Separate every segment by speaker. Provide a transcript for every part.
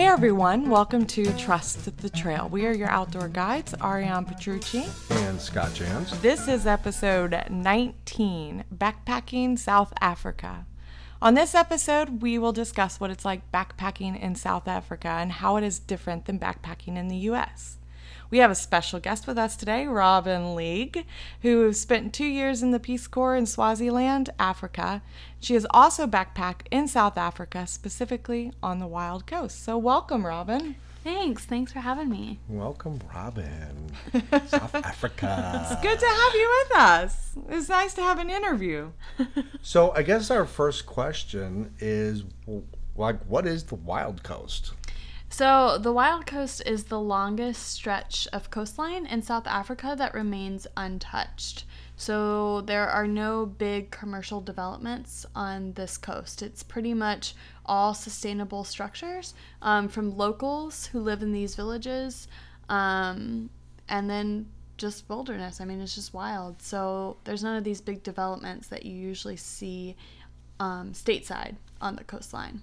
Speaker 1: Hey everyone, welcome to Trust the Trail. We are your outdoor guides, Ariane Petrucci.
Speaker 2: And Scott Jans.
Speaker 1: This is episode 19 Backpacking South Africa. On this episode, we will discuss what it's like backpacking in South Africa and how it is different than backpacking in the US. We have a special guest with us today, Robin League, who spent two years in the Peace Corps in Swaziland, Africa. She has also backpacked in South Africa, specifically on the Wild Coast. So, welcome, Robin.
Speaker 3: Thanks. Thanks for having me.
Speaker 2: Welcome, Robin. South Africa.
Speaker 1: It's good to have you with us. It's nice to have an interview.
Speaker 2: so, I guess our first question is like, what is the Wild Coast?
Speaker 3: So, the Wild Coast is the longest stretch of coastline in South Africa that remains untouched. So, there are no big commercial developments on this coast. It's pretty much all sustainable structures um, from locals who live in these villages um, and then just wilderness. I mean, it's just wild. So, there's none of these big developments that you usually see um, stateside on the coastline.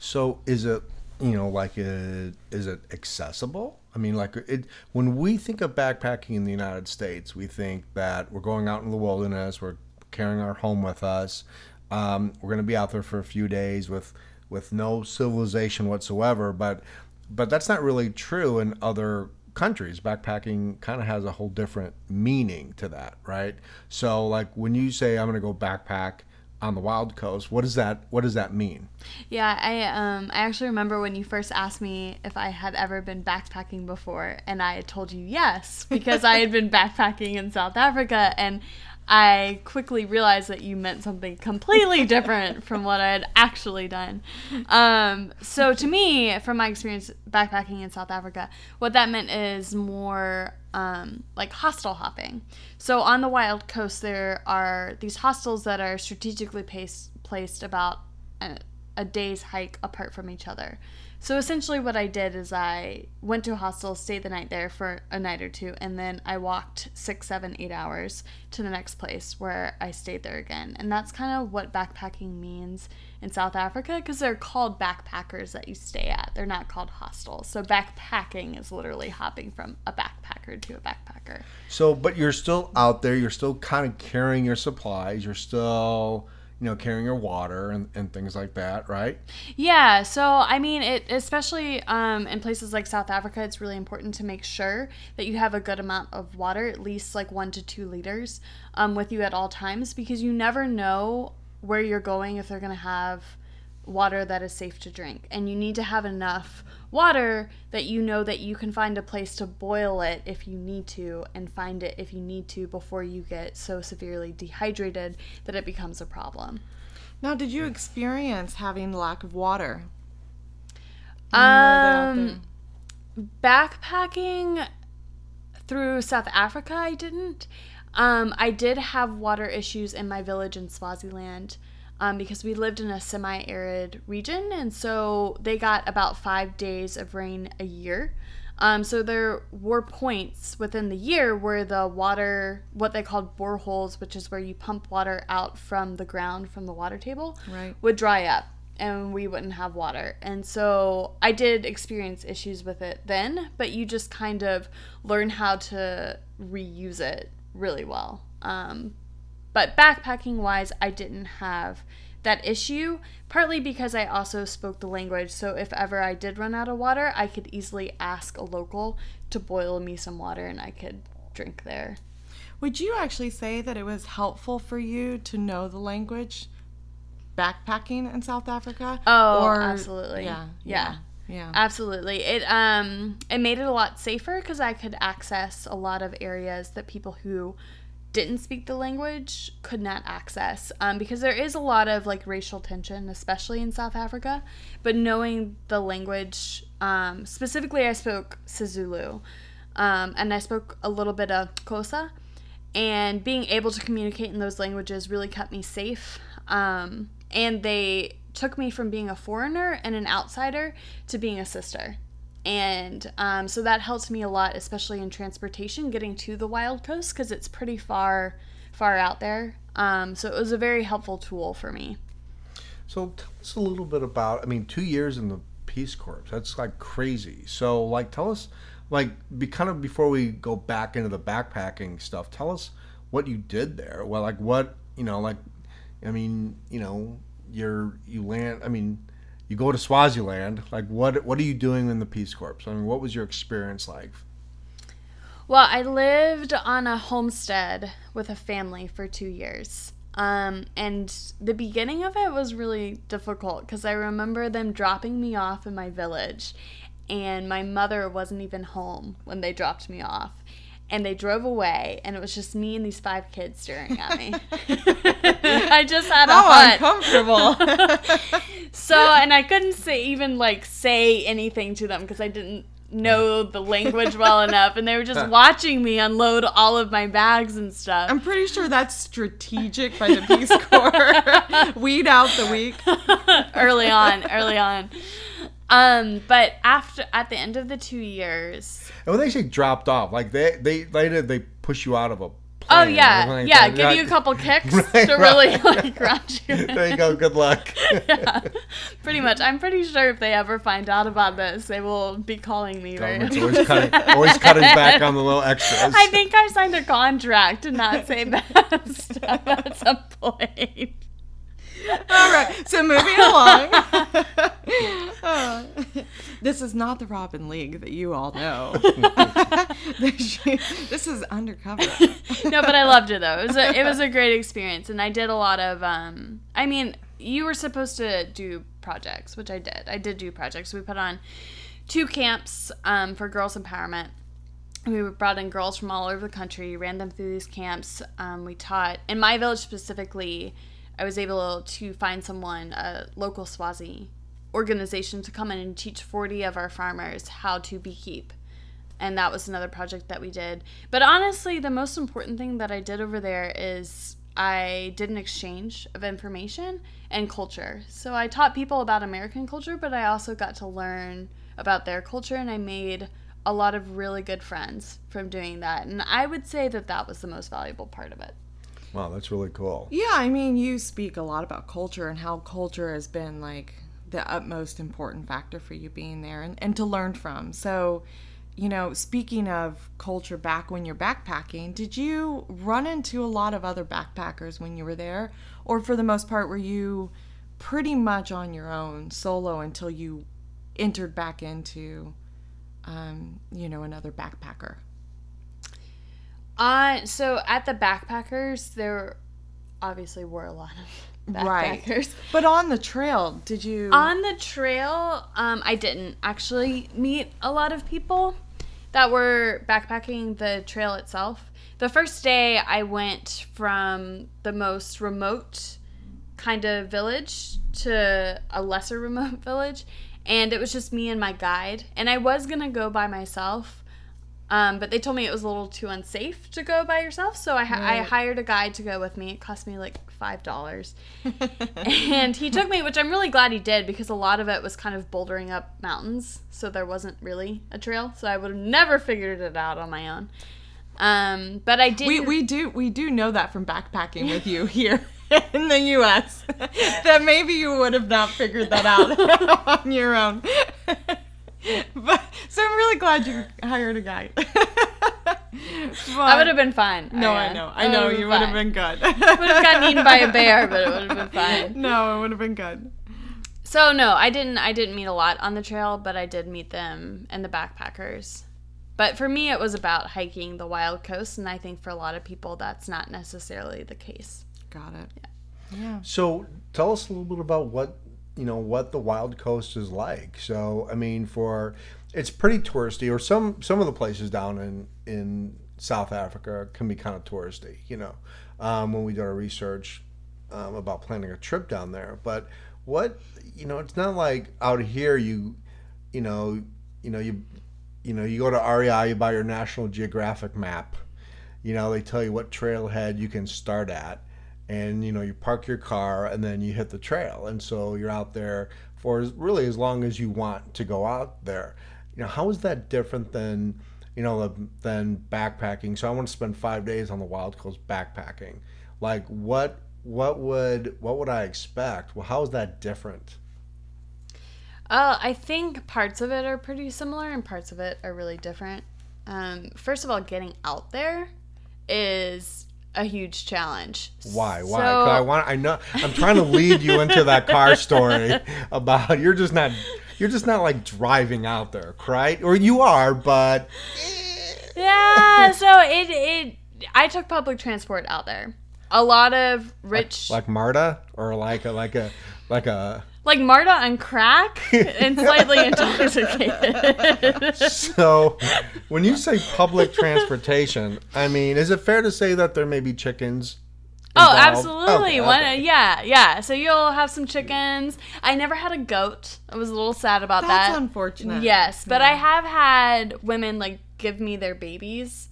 Speaker 2: So, is it you know, like, it, is it accessible? I mean, like, it when we think of backpacking in the United States, we think that we're going out in the wilderness, we're carrying our home with us, um, we're going to be out there for a few days with with no civilization whatsoever. But but that's not really true in other countries. Backpacking kind of has a whole different meaning to that, right? So, like, when you say I'm going to go backpack on the wild coast what does that what does that mean?
Speaker 3: Yeah i um i actually remember when you first asked me if i had ever been backpacking before and i told you yes because i had been backpacking in south africa and I quickly realized that you meant something completely different from what I had actually done. Um, so, to me, from my experience backpacking in South Africa, what that meant is more um, like hostel hopping. So, on the wild coast, there are these hostels that are strategically placed, placed about a, a day's hike apart from each other. So essentially, what I did is I went to a hostel, stayed the night there for a night or two, and then I walked six, seven, eight hours to the next place where I stayed there again. And that's kind of what backpacking means in South Africa because they're called backpackers that you stay at. They're not called hostels. So backpacking is literally hopping from a backpacker to a backpacker.
Speaker 2: So, but you're still out there, you're still kind of carrying your supplies, you're still you know, carrying your water and, and things like that, right?
Speaker 3: Yeah. So, I mean, it especially um, in places like South Africa, it's really important to make sure that you have a good amount of water, at least like one to two liters, um, with you at all times, because you never know where you're going if they're going to have water that is safe to drink. And you need to have enough water that you know that you can find a place to boil it if you need to and find it if you need to before you get so severely dehydrated that it becomes a problem.
Speaker 1: Now, did you experience having lack of water?
Speaker 3: Um, backpacking through South Africa, I didn't. Um, I did have water issues in my village in Swaziland um, because we lived in a semi arid region. And so they got about five days of rain a year. Um, so there were points within the year where the water, what they called boreholes, which is where you pump water out from the ground from the water table,
Speaker 1: right.
Speaker 3: would dry up and we wouldn't have water. And so I did experience issues with it then, but you just kind of learn how to reuse it really well. Um, but backpacking wise, I didn't have that issue, partly because I also spoke the language. So if ever I did run out of water, I could easily ask a local to boil me some water and I could drink there.
Speaker 1: Would you actually say that it was helpful for you to know the language backpacking in South Africa?
Speaker 3: Oh, or, absolutely.
Speaker 1: Yeah.
Speaker 3: Yeah. Yeah. Absolutely. It um it made it a lot safer cuz I could access a lot of areas that people who didn't speak the language could not access um, because there is a lot of like racial tension especially in south africa but knowing the language um, specifically i spoke sizulu um, and i spoke a little bit of Xhosa and being able to communicate in those languages really kept me safe um, and they took me from being a foreigner and an outsider to being a sister and um, so that helped me a lot especially in transportation getting to the wild coast because it's pretty far far out there um, so it was a very helpful tool for me
Speaker 2: so tell us a little bit about i mean two years in the Peace Corps. That's like crazy. So like, tell us, like, be kind of before we go back into the backpacking stuff. Tell us what you did there. Well, like what you know, like, I mean, you know, you're you land. I mean, you go to Swaziland. Like, what what are you doing in the Peace Corps? I mean, what was your experience like?
Speaker 3: Well, I lived on a homestead with a family for two years. Um, and the beginning of it was really difficult because I remember them dropping me off in my village, and my mother wasn't even home when they dropped me off. And they drove away, and it was just me and these five kids staring at me. I just had a
Speaker 1: How uncomfortable.
Speaker 3: So, and I couldn't say even like say anything to them because I didn't know the language well enough, and they were just watching me unload all of my bags and stuff.
Speaker 1: I'm pretty sure that's strategic by the Peace Corps. Weed out the weak.
Speaker 3: early on, early on. Um, but after at the end of the two years,
Speaker 2: And when they say dropped off, like they they later they push you out of a.
Speaker 3: oh
Speaker 2: plane or
Speaker 3: yeah,
Speaker 2: like
Speaker 3: yeah,
Speaker 2: that.
Speaker 3: give
Speaker 2: Like-
Speaker 3: you a couple kicks
Speaker 2: Right,
Speaker 3: to really
Speaker 2: right.
Speaker 3: like ground you.
Speaker 2: There you go. Good luck.
Speaker 3: yeah, pretty much. I'm pretty sure if they ever find out about this, they will be calling me. Very
Speaker 2: Government's always cutting, always cutting back on the little extras.
Speaker 3: I think I signed a contract to not say that stuff at some point.
Speaker 1: All right, so moving along. This is not the Robin League that you all know. this is undercover.
Speaker 3: no, but I loved it though. It was a it was a great experience, and I did a lot of. Um, I mean, you were supposed to do projects, which I did. I did do projects. We put on two camps um, for girls empowerment. We brought in girls from all over the country, ran them through these camps. Um, we taught in my village specifically. I was able to find someone, a local Swazi organization, to come in and teach 40 of our farmers how to beekeep and that was another project that we did. But honestly, the most important thing that I did over there is I did an exchange of information and culture. So I taught people about American culture, but I also got to learn about their culture, and I made a lot of really good friends from doing that. And I would say that that was the most valuable part of it.
Speaker 2: Wow, that's really cool.
Speaker 1: Yeah, I mean, you speak a lot about culture and how culture has been like the utmost important factor for you being there and, and to learn from. So, you know, speaking of culture back when you're backpacking, did you run into a lot of other backpackers when you were there? Or for the most part, were you pretty much on your own, solo, until you entered back into, um, you know, another backpacker?
Speaker 3: Uh, so at the backpackers, there obviously were a lot of
Speaker 1: Right. But on the trail, did you?
Speaker 3: On the trail, um, I didn't actually meet a lot of people that were backpacking the trail itself. The first day, I went from the most remote kind of village to a lesser remote village, and it was just me and my guide. And I was gonna go by myself, um, but they told me it was a little too unsafe to go by yourself, so I, ha- I hired a guide to go with me. It cost me like five dollars and he took me, which I'm really glad he did because a lot of it was kind of bouldering up mountains, so there wasn't really a trail. So I would have never figured it out on my own. Um, but I did.
Speaker 1: we we do we do know that from backpacking with you here in the U.S. that maybe you would have not figured that out on your own. but so I'm really glad you hired a guide.
Speaker 3: I would have been fine.
Speaker 1: No, I
Speaker 3: uh,
Speaker 1: know, I know, you would have been good.
Speaker 3: Would have gotten eaten by a bear, but it would have been fine.
Speaker 1: No, it would have been good.
Speaker 3: So no, I didn't. I didn't meet a lot on the trail, but I did meet them and the backpackers. But for me, it was about hiking the wild coast, and I think for a lot of people, that's not necessarily the case.
Speaker 1: Got it. Yeah.
Speaker 2: So tell us a little bit about what you know what the Wild Coast is like. So I mean, for it's pretty touristy, or some some of the places down in in South Africa can be kind of touristy. You know, um, when we did our research um, about planning a trip down there, but what you know, it's not like out here you you know you know you you know you go to REI, you buy your National Geographic map. You know, they tell you what trailhead you can start at and you know you park your car and then you hit the trail. And so you're out there for really as long as you want to go out there. You know how is that different than you know than backpacking? So i want to spend five days on the wild coast backpacking. Like what what would what would i expect? Well how is that different?
Speaker 3: Uh, I think parts of it are pretty similar and parts of it are really different. Um, first of all, getting out there is a huge challenge.
Speaker 2: Why? Why?
Speaker 3: So-
Speaker 2: I want. I know. I'm trying to lead you into that car story about you're just not. You're just not like driving out there, right? Or you are, but
Speaker 3: yeah, so it it I took public transport out there. A lot of rich
Speaker 2: like Marta, or like a like a like a.
Speaker 3: like Marta on crack and slightly intoxicated.
Speaker 2: So, when you say public transportation, I mean, is it fair to say that there may be chickens?
Speaker 3: Oh, absolutely.
Speaker 2: Okay,
Speaker 3: One,
Speaker 2: okay.
Speaker 3: yeah, yeah. So you'll have some chickens. I never had a goat. I was a little sad about
Speaker 1: That's
Speaker 3: that.
Speaker 1: That's unfortunate.
Speaker 3: Yes, but I have had women like give me their babies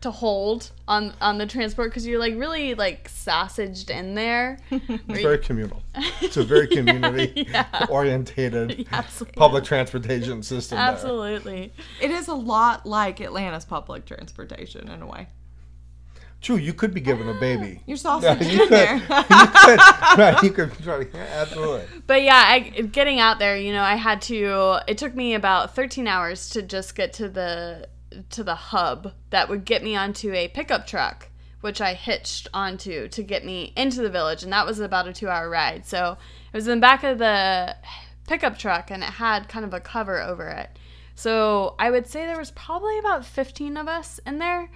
Speaker 3: to hold on on the transport because you're like really like sausaged in there.
Speaker 2: It's very communal. It's a very community orientated
Speaker 3: Absolutely.
Speaker 2: public transportation system. there.
Speaker 3: Absolutely.
Speaker 1: It is a lot like Atlanta's public transportation in a way.
Speaker 2: True, you could be given a ah, baby.
Speaker 1: You're
Speaker 2: Yeah, you
Speaker 1: in
Speaker 2: could.
Speaker 1: there.
Speaker 2: you could. Right, you could. Right, yeah, absolutely.
Speaker 3: But yeah, I, getting out there, you know, I had to. It took me about 13 hours to just get to the to the hub that would get me onto a pickup truck, which I hitched onto to get me into the village, and that was about a two-hour ride. So it was in the back of the pickup truck, and it had kind of a cover over it. So I would say there was probably about 15 of us in there,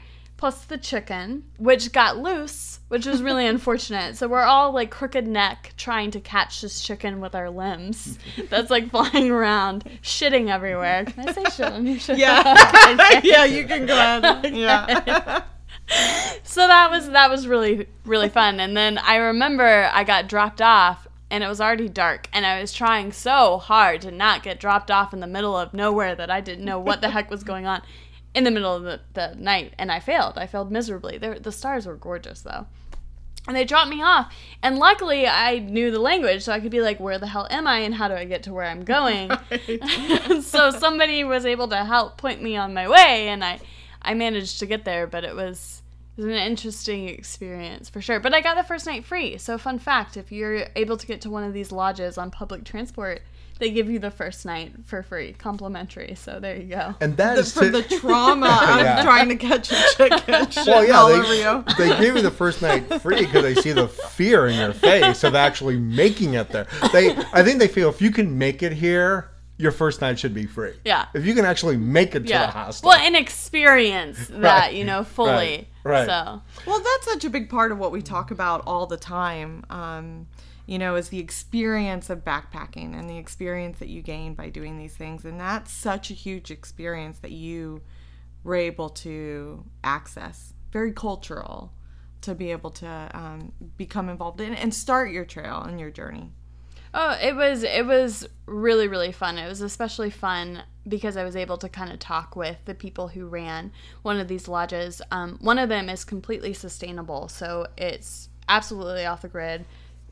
Speaker 3: plus the chicken, which got loose, which was really unfortunate. So we're all like crooked neck trying to catch this chicken with our limbs that's like flying around, shitting everywhere. Can I say shit on your shit?
Speaker 1: Yeah. yeah, you can go ahead. Yeah.
Speaker 3: so that was that was really really fun and then i remember i got dropped off and it was already dark and i was trying so hard to not get dropped off in the middle of nowhere that i didn't know what the heck was going on in the middle of the, the night and i failed. I failed miserably. There- the stars were gorgeous though. And they dropped me off. And luckily i knew the language so i could be like where the hell am i and how do i get to where i'm going? So somebody was able to help point me on my way and i i managed to get there but it was it was an interesting experience for sure. But i got the first night free. So fun fact if you're able to get to one of these lodges on public transport they give you the first night for free complimentary so there you go
Speaker 2: And that
Speaker 1: The,
Speaker 2: is
Speaker 1: for
Speaker 2: to-
Speaker 1: the trauma of
Speaker 2: Yeah.
Speaker 1: trying to catch a chicken shit
Speaker 2: Well, yeah,
Speaker 1: all over
Speaker 2: they,
Speaker 1: you.
Speaker 2: they give you the first night free because they see the fear in your face of actually making it there. They, I think they feel if you can make it here, your first night should be free.
Speaker 3: Yeah.
Speaker 2: If you can actually make it to the
Speaker 3: yeah
Speaker 2: hostel.
Speaker 3: well and experience that
Speaker 2: Right.
Speaker 3: you know fully
Speaker 2: Right. Right.
Speaker 3: so
Speaker 1: Well, that's such a big part of what we talk about all the time. Um, you know, is the experience of backpacking and the experience that you gain by doing these things. And that's such a huge experience that you were able to access. Very cultural to be able to um, become involved in and start your trail and your journey.
Speaker 3: Oh, it was it was really really fun. It was especially fun because I was able to kind of talk with the people who ran one of these lodges. Um, one of them is completely sustainable, so it's absolutely off the grid,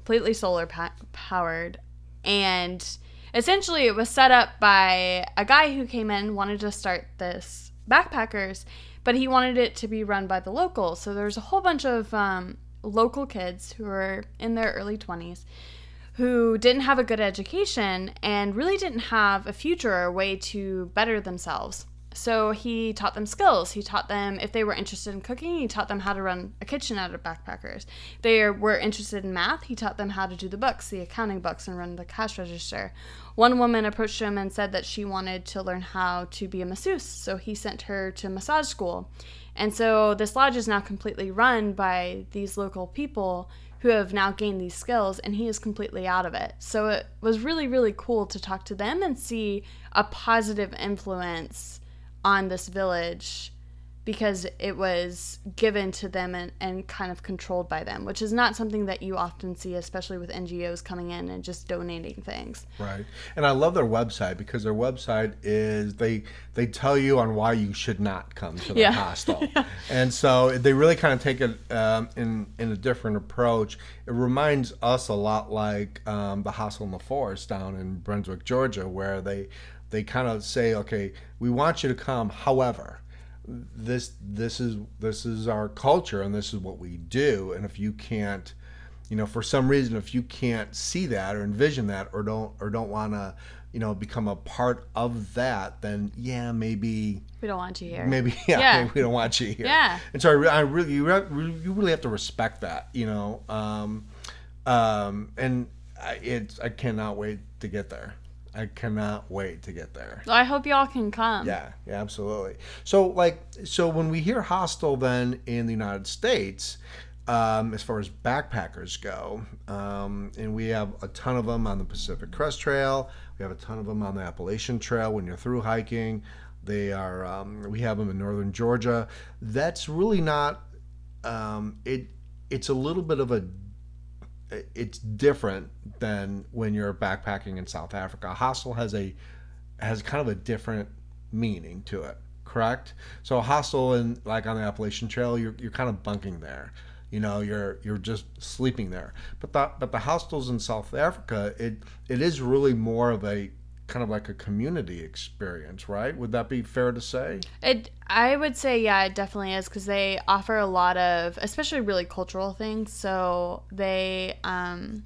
Speaker 3: completely solar powered, and essentially it was set up by a guy who came in wanted to start this backpackers, but he wanted it to be run by the locals. So there's a whole bunch of um, local kids who are in their early twenties who didn't have a good education and really didn't have a future or a way to better themselves. So he taught them skills. He taught them if they were interested in cooking, he taught them how to run a kitchen out of backpackers. They were interested in math, he taught them how to do the books, the accounting books, and run the cash register. One woman approached him and said that she wanted to learn how to be a masseuse, so he sent her to massage school. And so this lodge is now completely run by these local people who have now gained these skills and he is completely out of it. So it was really, really cool to talk to them and see a positive influence on this village because it was given to them and, and kind of controlled by them, which is not something that you often see, especially with NGOs coming in and just donating things.
Speaker 2: Right. And I love their website because their website is they they tell you on why you should not come to the
Speaker 3: Yeah.
Speaker 2: hostel. And so they really kind of take it um, in in a different approach. It reminds us a lot like um, the hostel in the forest down in Brunswick, Georgia, where they they kind of say, okay, we want you to come, however, this this is this is our culture and this is what we do and if you can't you know, for some reason, if you can't see that or envision that, or don't or don't want to, you know, become a part of that, then yeah, maybe
Speaker 3: We don't want you here.
Speaker 2: maybe yeah,
Speaker 3: Yeah.
Speaker 2: maybe we don't want you here.
Speaker 3: Yeah.
Speaker 2: And so I, I really, you, re- you really have to respect that, you know. Um, um, and I, it's I cannot wait to get there. I cannot wait to get there.
Speaker 3: I hope y'all can come.
Speaker 2: Yeah, yeah, absolutely. So like, so when we hear hostel, then in the United States, um, as far as backpackers go, um, and we have a ton of them on the Pacific Crest Trail. We have a ton of them on the Appalachian Trail when you're through hiking. They are. Um, we have them in northern Georgia. That's really not. Um, it. It's a little bit of a it's different than when you're backpacking in South Africa. Hostel has a has kind of a different meaning to it, correct? So a hostel in like on the Appalachian Trail, you're you're kind of bunking there. You know, you're you're just sleeping there. But the but the hostels in South Africa, it it is really more of a kind of like a community experience, right? Would that be fair to say?
Speaker 3: It, I would say, yeah, it definitely is because they offer a lot of, especially really cultural things. So they um,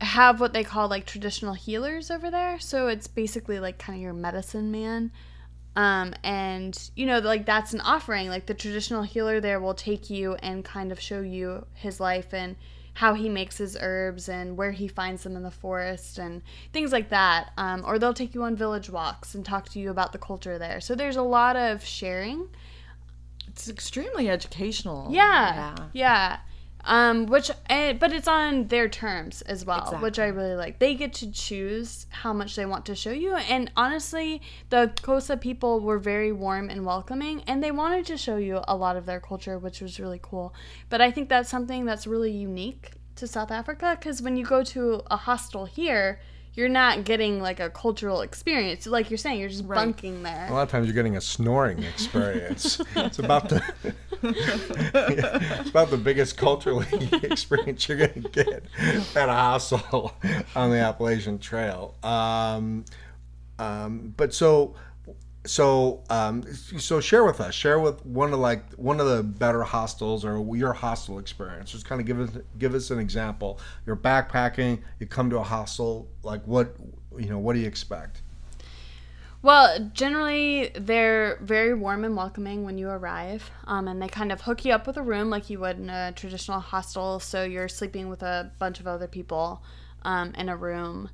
Speaker 3: have what they call like traditional healers over there. So it's basically like kind of your medicine man. Um, and you know, like that's an offering. Like the traditional healer there will take you and kind of show you his life and how he makes his herbs and where he finds them in the forest and things like that. Um, or they'll take you on village walks and talk to you about the culture there. So there's a lot of sharing.
Speaker 1: It's extremely educational.
Speaker 3: Yeah, yeah. Um, which, eh, but it's on their terms as well, which I really like. They get to choose how much they want to show you, and honestly, the Xhosa people were very warm and welcoming, and they wanted to show you a lot of their culture, which was really cool. But I think that's something that's really unique to South Africa, because when you go to a hostel here, you're not getting like a cultural experience. Like you're saying, you're just bunking there.
Speaker 2: A lot of times you're getting a snoring experience. it's about the it's about the biggest cultural experience you're going to get at a hostel on the Appalachian Trail. Um, um, but so so um, so share with us share with one of like one of the better hostels or your hostel experience just kind of give us give us an example you're backpacking you come to a hostel like what you know what do you expect
Speaker 3: Well, generally, they're very warm and welcoming when you arrive, um, and they kind of hook you up with a room like you would in a traditional hostel. So you're sleeping with a bunch of other people um, in a room.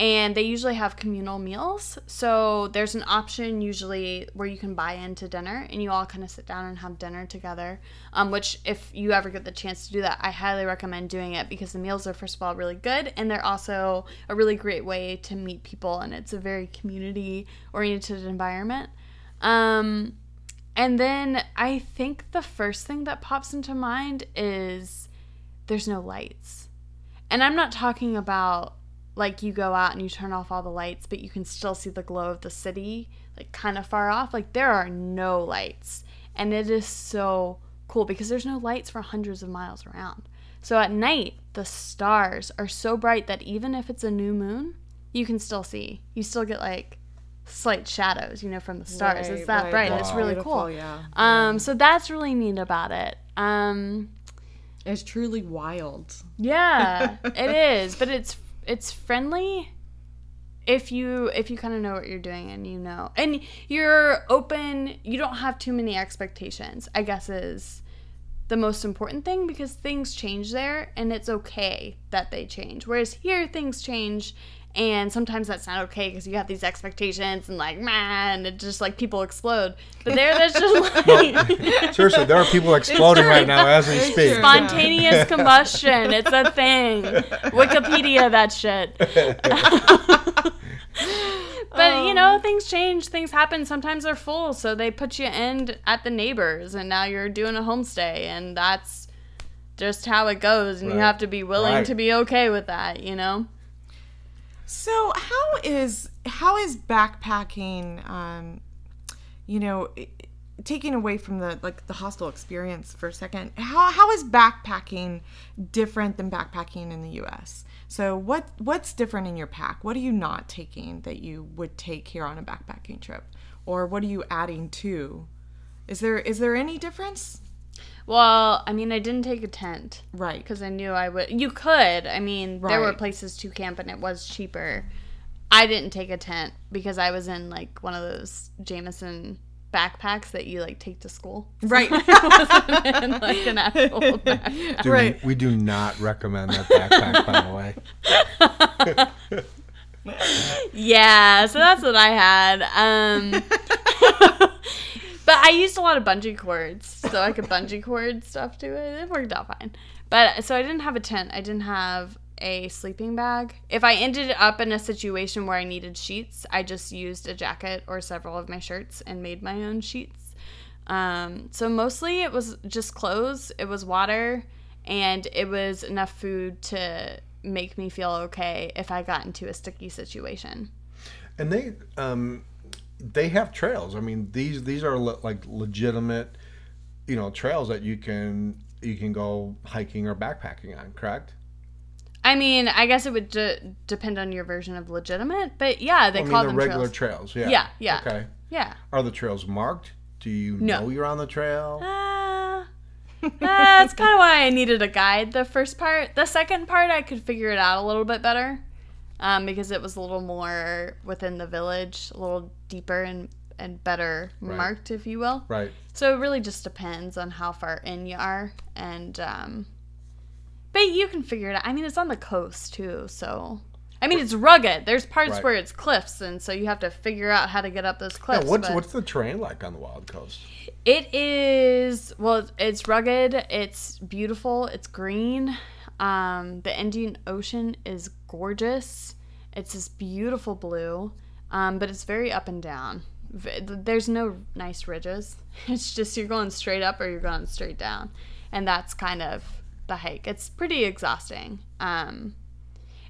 Speaker 3: And they usually have communal meals. So there's an option usually where you can buy into dinner and you all kind of sit down and have dinner together. Um, which, if you ever get the chance to do that, I highly recommend doing it because the meals are, first of all, really good and they're also a really great way to meet people. And it's a very community oriented environment. Um, and then I think the first thing that pops into mind is there's no lights. And I'm not talking about like you go out and you turn off all the lights, but you can still see the glow of the city, like kind of far off. Like there are no lights. And it is so cool because there's no lights for hundreds of miles around. So at night, the stars are so bright that even if it's a new moon, you can still see. You still get like slight shadows, you know, from the stars. it's that bright. It's really cool.
Speaker 1: Yeah.
Speaker 3: Um, so that's really neat about it. Um,
Speaker 1: It's truly wild.
Speaker 3: yeah, it is, but it's it's friendly if you if you kind of know what you're doing and you know and you're open. You don't have too many expectations. I guess is the most important thing because things change there and it's okay that they change. Whereas here things change and sometimes that's not okay because you have these expectations and like man, it just like people explode. But there, that's just like
Speaker 2: seriously there are people exploding right now as we speak
Speaker 3: Spontaneous combustion. It's a thing. Wikipedia that shit. but you know, um. things change, things happen. Sometimes they're full, so they put you in at the neighbors, and now you're doing a homestay, and that's just how it goes. And you have to be willing
Speaker 2: Right.
Speaker 3: to be okay with that, you know?
Speaker 1: So how is how is backpacking? Um, you know, taking away from the like the hostel experience for a second. How how is backpacking different than backpacking in the U.S.? So what what's different in your pack? What are you not taking that you would take here on a backpacking trip, or what are you adding to? Is there is there any difference?
Speaker 3: Well, I mean, I didn't take a tent
Speaker 1: Right.
Speaker 3: because I knew I would. You could. I mean, there were places to camp and it was cheaper. I didn't take a tent because I was in like one of those JanSport backpacks that you like take to school.
Speaker 1: Right.
Speaker 3: I wasn't in like an actual backpack.
Speaker 2: Do,
Speaker 1: Right.
Speaker 2: We do not recommend that backpack, by the way.
Speaker 3: Yeah, so that's what I had. Um, but I used a lot of bungee cords, so I could bungee cord stuff to it. It worked out fine. But so I didn't have a tent. I didn't have a sleeping bag. If I ended up in a situation where I needed sheets, I just used a jacket or several of my shirts and made my own sheets. Um, so mostly it was just clothes, it was water, and it was enough food to make me feel okay if I got into a sticky situation.
Speaker 2: And they um, they have trails. I mean, these these are le- like legitimate, you know, trails that you can you can go hiking or backpacking on. Correct?
Speaker 3: I mean, I guess it would de- depend on your version of legitimate, but yeah, they
Speaker 2: I mean,
Speaker 3: call
Speaker 2: the
Speaker 3: them
Speaker 2: regular
Speaker 3: trails.
Speaker 2: trails. Yeah.
Speaker 3: Yeah, yeah.
Speaker 2: Okay.
Speaker 3: yeah.
Speaker 2: Are the trails marked? Do you
Speaker 3: No.
Speaker 2: know you're on the trail?
Speaker 3: Uh, that's kind of why I needed a guide. The first part, the second part, I could figure it out a little bit better, um, because it was a little more within the village, a little deeper and and better
Speaker 2: Right.
Speaker 3: marked, if you will.
Speaker 2: Right.
Speaker 3: So it really just depends on how far in you are, and um, but you can figure it out. I mean, it's on the coast too, so. I mean, it's rugged. There's parts
Speaker 2: Right.
Speaker 3: where it's cliffs, and so you have to figure out how to get up those cliffs.
Speaker 2: Yeah, what's
Speaker 3: but-
Speaker 2: what's the terrain like on the Wild Coast?
Speaker 3: it is well, it's rugged. It's beautiful. It's green. Um, the Indian Ocean is gorgeous. It's this beautiful blue, um, but it's very up and down. There's no nice ridges. It's just you're going straight up or you're going straight down, and that's kind of the hike. It's pretty exhausting. Um,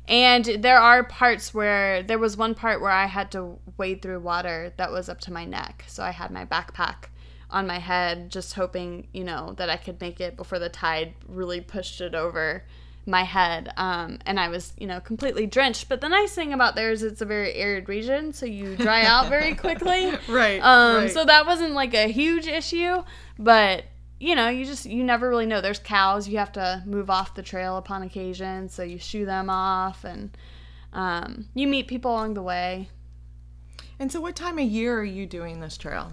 Speaker 3: and there are parts where there was one part where I had to wade through water that was up to my neck. So I had my backpack on my head, just hoping, you know, that I could make it before the tide really pushed it over my head. Um, and I was, you know, completely drenched. But the nice thing about there is it's a very arid region, so you dry out very quickly.
Speaker 1: Right.
Speaker 3: Um,
Speaker 1: right.
Speaker 3: So that wasn't like a huge issue, but you know, you just you never really know. There's cows. You have to move off the trail upon occasion, so you shoo them off, and um, you meet people along the way.
Speaker 1: and so, what time of year are you doing this trail?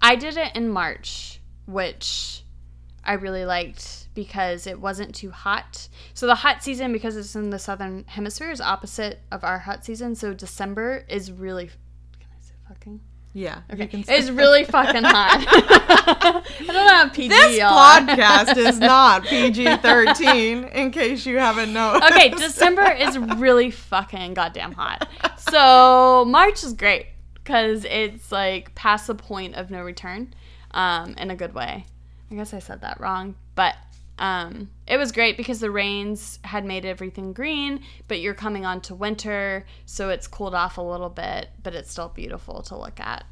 Speaker 3: I did it in March, which I really liked because it wasn't too hot. So the hot season, because it's in the southern hemisphere, is opposite of our hot season. So December is really. Can I say fucking?
Speaker 1: Yeah.
Speaker 3: Okay. It's really fucking hot. I don't have PG
Speaker 1: this podcast is not PG 13, in case you haven't noticed.
Speaker 3: okay, December is really fucking goddamn hot. So March is great because it's like past the point of no return, um, in a good way. I guess I said that wrong, but um, it was great because the rains had made everything green, but you're coming on to winter, so it's cooled off a little bit, but it's still beautiful to look at.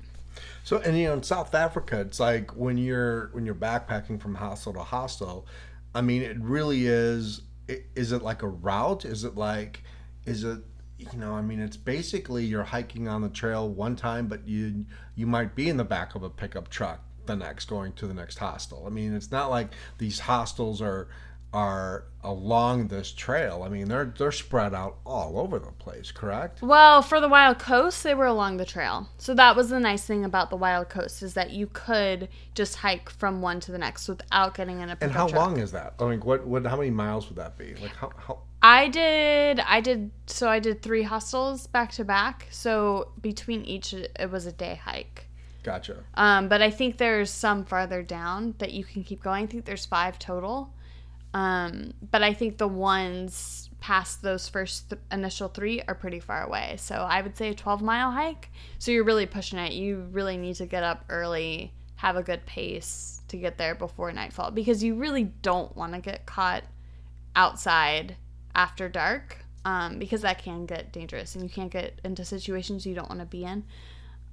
Speaker 2: So, and you know, in South Africa, it's like when you're when you're backpacking from hostel to hostel. I mean, it really is. Is it like a route? Is it like, is it, you know, I mean, it's basically you're hiking on the trail one time, but you you might be in the back of a pickup truck the next going to the next hostel. I mean, it's not like these hostels are are along this trail. I mean, they're they're spread out all over the place. Correct?
Speaker 3: Well, for the Wild Coast, they were along the trail. So that was the nice thing about the Wild Coast is that you could just hike from one to the next without getting in a
Speaker 2: And how
Speaker 3: truck.
Speaker 2: long is that? I mean, what what how many miles would that be? Like how how
Speaker 3: I did I did so I did 3 hostels back to back. So between each it was a day hike.
Speaker 2: Gotcha.
Speaker 3: Um, but I think there's some farther down that you can keep going. I think there's 5 total. Um, but I think the ones past those first th- initial three are pretty far away. So I would say a 12 mile hike. So you're really pushing it. You really need to get up early, have a good pace to get there before nightfall because you really don't want to get caught outside after dark um, because that can get dangerous and you can't get into situations you don't want to be in.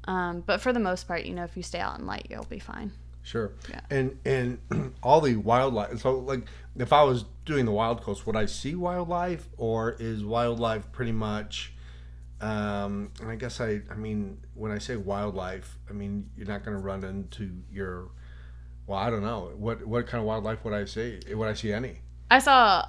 Speaker 3: Um, but for the most part, you know, if you stay out in light, you'll be fine.
Speaker 2: Sure.
Speaker 3: Yeah.
Speaker 2: And and all the wildlife. So like, if I was doing the Wild Coast, would I see wildlife, or is wildlife pretty much? Um, and I guess I I mean when I say wildlife, I mean you're not going to run into your Well, I don't know. What what kind of wildlife would I see? Would I see any?
Speaker 3: I saw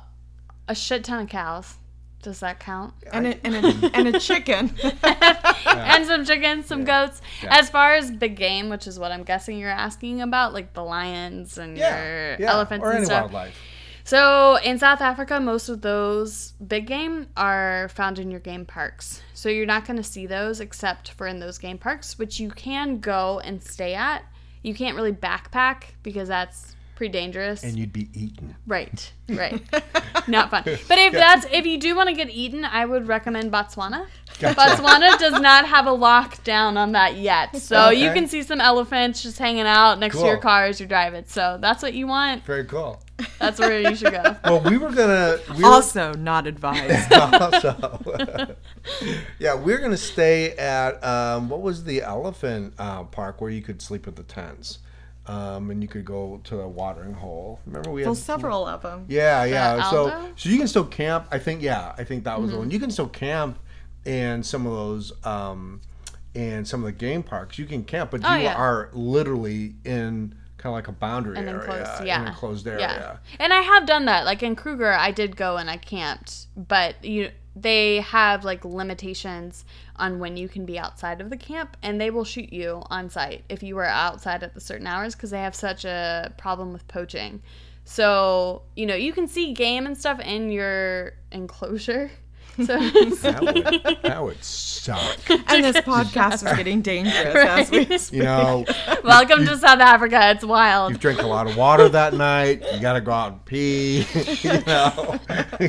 Speaker 3: a shit ton of cows. Does that count?
Speaker 1: And a, and a, and a chicken.
Speaker 3: and some chickens, some goats.
Speaker 2: Yeah.
Speaker 3: As far as big game, which is what I'm guessing you're asking about, like the lions and your elephants
Speaker 2: or
Speaker 3: and
Speaker 2: any
Speaker 3: stuff.
Speaker 2: wildlife.
Speaker 3: So in South Africa, most of those big game are found in your game parks. So you're not going to see those except for in those game parks, which you can go and stay at. You can't really backpack because that's pretty dangerous.
Speaker 2: And you'd be eaten.
Speaker 3: Right, right. Not fun. But if that's if you do want to get eaten, I would recommend Botswana.
Speaker 2: Gotcha.
Speaker 3: Botswana does not have a lockdown on that yet. So you can see some elephants just hanging out next to your car as you're driving. So that's what you want.
Speaker 2: Very cool.
Speaker 3: That's where you should go.
Speaker 2: Well, we were gonna. We were,
Speaker 1: also not advised.
Speaker 2: also, yeah, we're gonna stay at um, what was the elephant uh, park where you could sleep with the tents, um, and you could go to a watering hole. Remember we had
Speaker 1: several of them.
Speaker 2: Yeah, yeah. So so you can still camp. I think yeah, I think that was
Speaker 3: Mm-hmm.
Speaker 2: the one. You can still camp in some of those um in some of the game parks. You can camp, but
Speaker 3: Oh,
Speaker 2: you
Speaker 3: yeah.
Speaker 2: are literally in kind of like a boundary
Speaker 3: An
Speaker 2: area,
Speaker 3: enclosed, yeah,
Speaker 2: an enclosed area.
Speaker 3: Yeah. And I have done that. Like in Kruger, I did go and I camped, but you they have like limitations on when you can be outside of the camp, and they will shoot you on sight if you are outside at the certain hours because they have such a problem with poaching. So you know you can see game and stuff in your enclosure. So
Speaker 2: That would, that would suck.
Speaker 1: And this podcast is getting dangerous as we speak.
Speaker 2: You know,
Speaker 3: welcome to South Africa. It's wild.
Speaker 2: you drink a lot of water that night. You got to go out and pee. you know,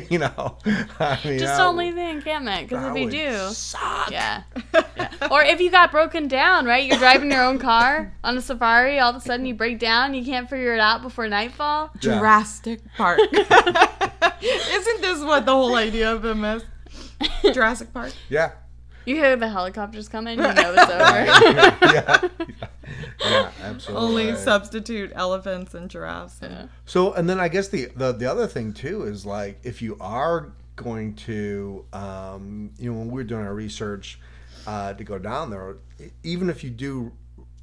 Speaker 2: you know. I mean,
Speaker 3: Just
Speaker 2: that
Speaker 3: don't leave the encampment because
Speaker 2: that
Speaker 3: if you do,
Speaker 2: suck.
Speaker 3: Yeah. yeah. Or if you got broken down, right? You're driving your own car on a safari, all of a sudden you break down, you can't figure it out before nightfall.
Speaker 2: Yeah.
Speaker 1: Jurassic Park. Isn't this what the whole idea of them is? Jurassic Park.
Speaker 2: Yeah.
Speaker 3: You hear the helicopters coming, you know it's over.
Speaker 2: yeah. Yeah. Yeah. Absolutely.
Speaker 1: Only substitute elephants and giraffes. and-
Speaker 2: So, and then I guess the, the the other thing too is like if you are going to, um, you know, when we were doing our research uh, to go down there, even if you do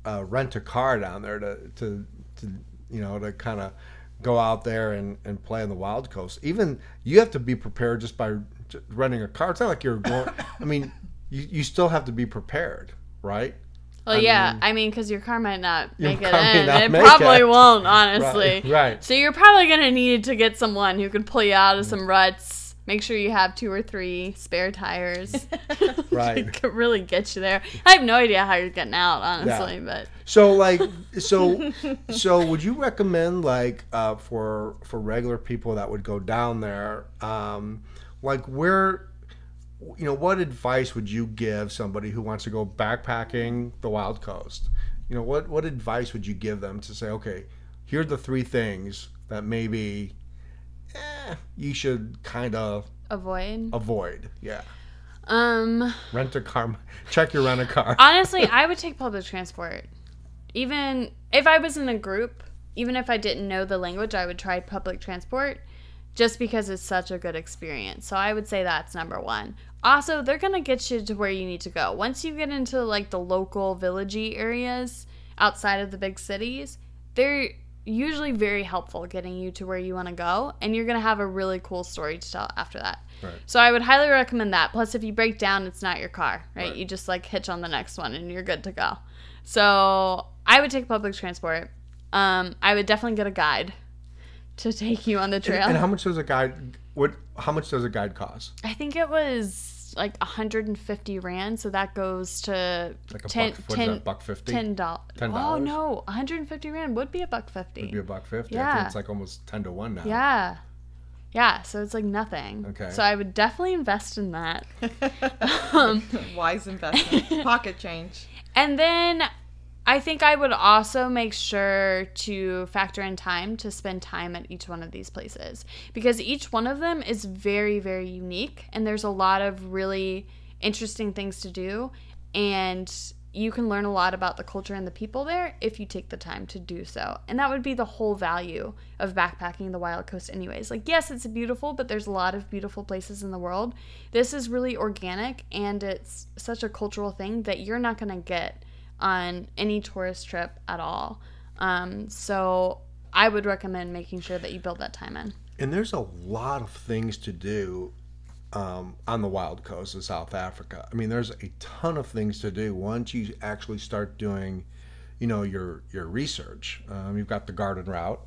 Speaker 2: uh, rent a car down there to to, to you know to kind of go out there and, and play on the wild coast, even you have to be prepared just by renting a car. It's not like you're going. I mean, you, you still have to be prepared, right?
Speaker 3: Well, yeah, I mean, because your car might not make it in. It probably
Speaker 2: it.
Speaker 3: won't, honestly.
Speaker 2: Right, right.
Speaker 3: So you're probably going to need to get someone who can pull you out of mm. some ruts. Make sure you have two or three spare tires.
Speaker 2: Right.
Speaker 3: to really get you there. I have no idea how you're getting out, honestly, but
Speaker 2: So like so so would you recommend like uh, for for regular people that would go down there um, like where you know what advice would you give somebody who wants to go backpacking the wild coast you know what what advice would you give them to say okay here are the three things that maybe eh, you should kind of
Speaker 3: avoid.
Speaker 2: avoid yeah
Speaker 3: Um,
Speaker 2: rent a car check your rent a car
Speaker 3: honestly, I would take public transport. Even if I was in a group, even if I didn't know the language, I would try public transport just because it's such a good experience. So I would say that's number one. Also, they're going to get you to where you need to go. Once you get into like the local villagey areas outside of the big cities, they're usually very helpful getting you to where you want to go and you're going to have a really cool story to tell after that.
Speaker 2: Right.
Speaker 3: So I would highly recommend that. Plus if you break down, it's not your car, right?
Speaker 2: Right.
Speaker 3: You just like hitch on the next one and you're good to go. So I would take public transport. Um, I would definitely get a guide to take you on the trail.
Speaker 2: and how much does a guide what how much does a guide cost
Speaker 3: I think it was like 150 rand, so that goes to
Speaker 2: like a
Speaker 3: 10,
Speaker 2: buck
Speaker 3: 10
Speaker 2: that buck 50
Speaker 3: ten dollars.
Speaker 2: $10?
Speaker 3: Oh no, 150 rand would be a buck fifty.
Speaker 2: It'd be a buck fifty. I
Speaker 3: Yeah.
Speaker 2: think it's like almost ten to one now.
Speaker 3: yeah, yeah. So it's like nothing.
Speaker 2: Okay.
Speaker 3: So I would definitely invest in that. um,
Speaker 1: Wise investment. Pocket change.
Speaker 3: and then I think I would also make sure to factor in time to spend time at each one of these places because each one of them is very, very unique and there's a lot of really interesting things to do. And you can learn a lot about the culture and the people there if you take the time to do so. And that would be the whole value of backpacking the Wild Coast, anyways. Like, yes, it's beautiful, but there's a lot of beautiful places in the world. This is really organic and it's such a cultural thing that you're not going to get on any tourist trip at all. Um, so I would recommend making sure that you build that time in.
Speaker 2: And there's a lot of things to do um, on the wild coast of South Africa. I mean, there's a ton of things to do once you actually start doing, you know, your your research. Um, you've got the garden route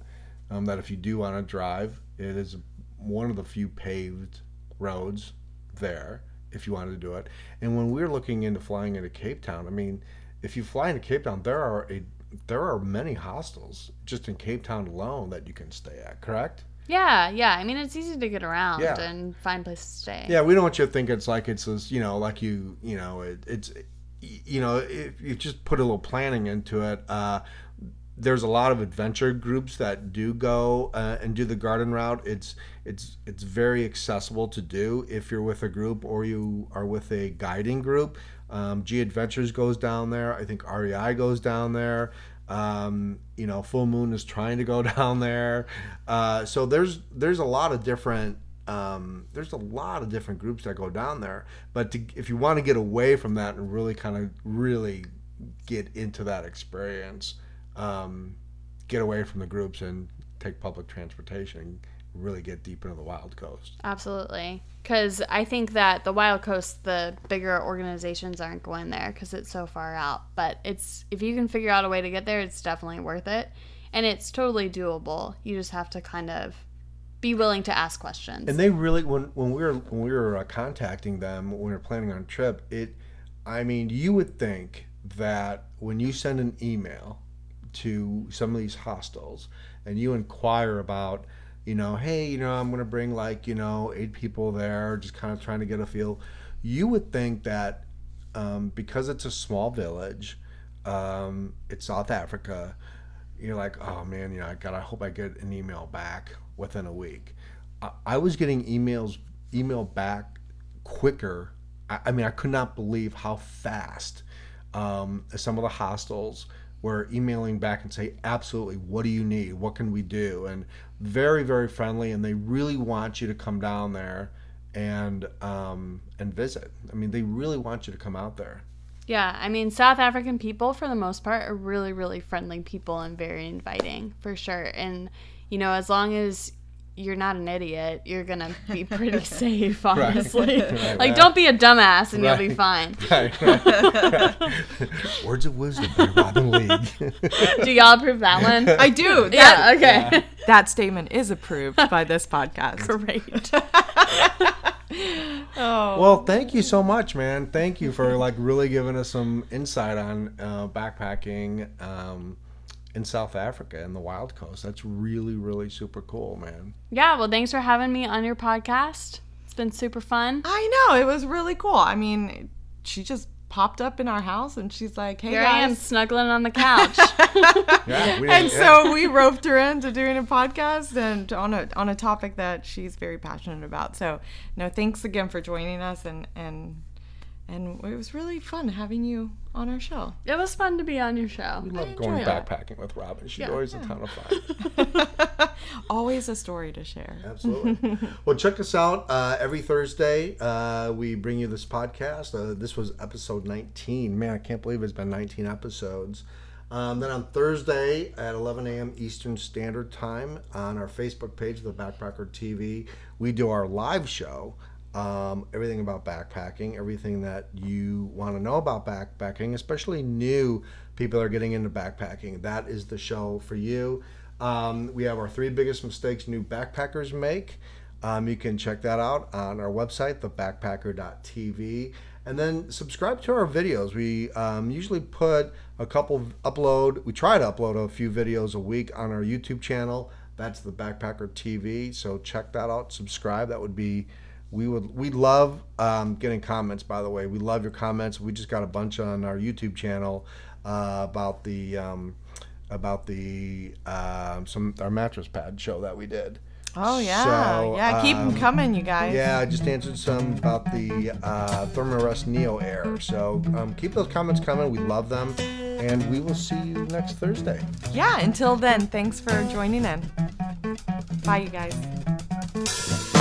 Speaker 2: um, that if you do want to drive, it is one of the few paved roads there if you wanted to do it. And when we're looking into flying into Cape Town, I mean, if you fly into Cape Town, there are a there are many hostels just in Cape Town alone that you can stay at. Correct?
Speaker 3: Yeah, yeah. I mean, it's easy to get around
Speaker 2: Yeah.
Speaker 3: and find places to stay.
Speaker 2: Yeah, we don't want you to think it's like it's this, you know, like you, you know, it, it's, you know, if you just put a little planning into it. Uh, there's a lot of adventure groups that do go uh, and do the garden route. It's it's it's very accessible to do if you're with a group or you are with a guiding group. Um, G Adventures goes down there. I think REI goes down there. Um, you know, Full Moon is trying to go down there. Uh, so there's there's a lot of different um, there's a lot of different groups that go down there. But to, if you want to get away from that and really kind of really get into that experience, um, get away from the groups and take public transportation, really get deep into the wild coast.
Speaker 3: Absolutely. Because I think that the Wild Coast, the bigger organizations aren't going there because it's so far out. But it's if you can figure out a way to get there, it's definitely worth it, and it's totally doable. You just have to kind of be willing to ask questions.
Speaker 2: And they really, when when we were when we were uh, contacting them when we were planning on a trip, it, I mean, you would think that when you send an email to some of these hostels and you inquire about, you know, hey, you know, I'm going to bring like you know eight people there, just kind of trying to get a feel, you would think that um, because it's a small village, um, it's South Africa. You're like, oh man, you know, I got. I hope I get an email back within a week. I, I was getting emails, email back quicker. I, I mean, I could not believe how fast um, some of the hostels were emailing back and say, absolutely, what do you need? What can we do? And very, very friendly, and they really want you to come down there and um, and visit. I mean, they really want you to come out there.
Speaker 3: yeah, I mean, South African people, for the most part, are really, really friendly people and very inviting, for sure. And, you know, as long as you're not an idiot, you're going to be pretty safe, honestly.
Speaker 2: Right,
Speaker 3: like,
Speaker 2: right.
Speaker 3: don't be a dumbass and you'll be fine.
Speaker 2: Right, right. Words of wisdom by Robin League.
Speaker 3: Do y'all approve that one?
Speaker 1: I do. That,
Speaker 3: yeah, okay.
Speaker 1: that statement is approved by this podcast.
Speaker 3: Great.
Speaker 1: Oh.
Speaker 2: Well, thank you so much, man. Thank you for like really giving us some insight on uh, backpacking um, in South Africa and the Wild Coast. That's really, really super cool, man.
Speaker 3: Yeah, well, thanks for having me on your podcast. It's been super fun.
Speaker 1: I know. It was really cool. I mean, she just popped up in our house and she's like, hey,
Speaker 3: Here
Speaker 1: guys.
Speaker 3: I am snuggling on the couch.
Speaker 2: Yeah, we
Speaker 1: and
Speaker 2: didn't-
Speaker 1: so we roped her into doing a podcast and on a on a topic that she's very passionate about. So no, thanks again for joining us and and and it was really fun having you on our show.
Speaker 3: it was fun to be on your show.
Speaker 2: we love going
Speaker 1: that.
Speaker 2: backpacking with Robin. She's
Speaker 3: Yeah.
Speaker 2: always a ton of fun.
Speaker 1: Always a story to share.
Speaker 2: Absolutely. well, check us out uh, every Thursday. Uh, we bring you this podcast. Uh, this was episode 19. Man, I can't believe it's been 19 episodes. Um, then on Thursday at 11 a.m. Eastern Standard Time on our Facebook page, The Backpacker TV, we do our live show. Um, everything about backpacking, everything that you want to know about backpacking, especially new people are getting into backpacking. That is the show for you. Um, we have our three biggest mistakes new backpackers make. Um, you can check that out on our website, thebackpacker.tv. And then subscribe to our videos. We um, usually put a couple upload. We try to upload a few videos a week on our YouTube channel. That's the Backpacker TV. So check that out. Subscribe. That would be. We would. We love um, getting comments. By the way, we love your comments. We just got a bunch on our YouTube channel uh, about the um, about the um, some our mattress pad show that we did.
Speaker 1: Oh yeah,
Speaker 2: So,
Speaker 1: yeah. Keep them
Speaker 2: um,
Speaker 1: coming, you guys.
Speaker 2: Yeah, I just answered some about the uh, Thermarest Neo Air. So um, keep those comments coming. We love them. And we will see you next Thursday.
Speaker 1: Yeah. Until then, thanks for joining in. Bye, you guys.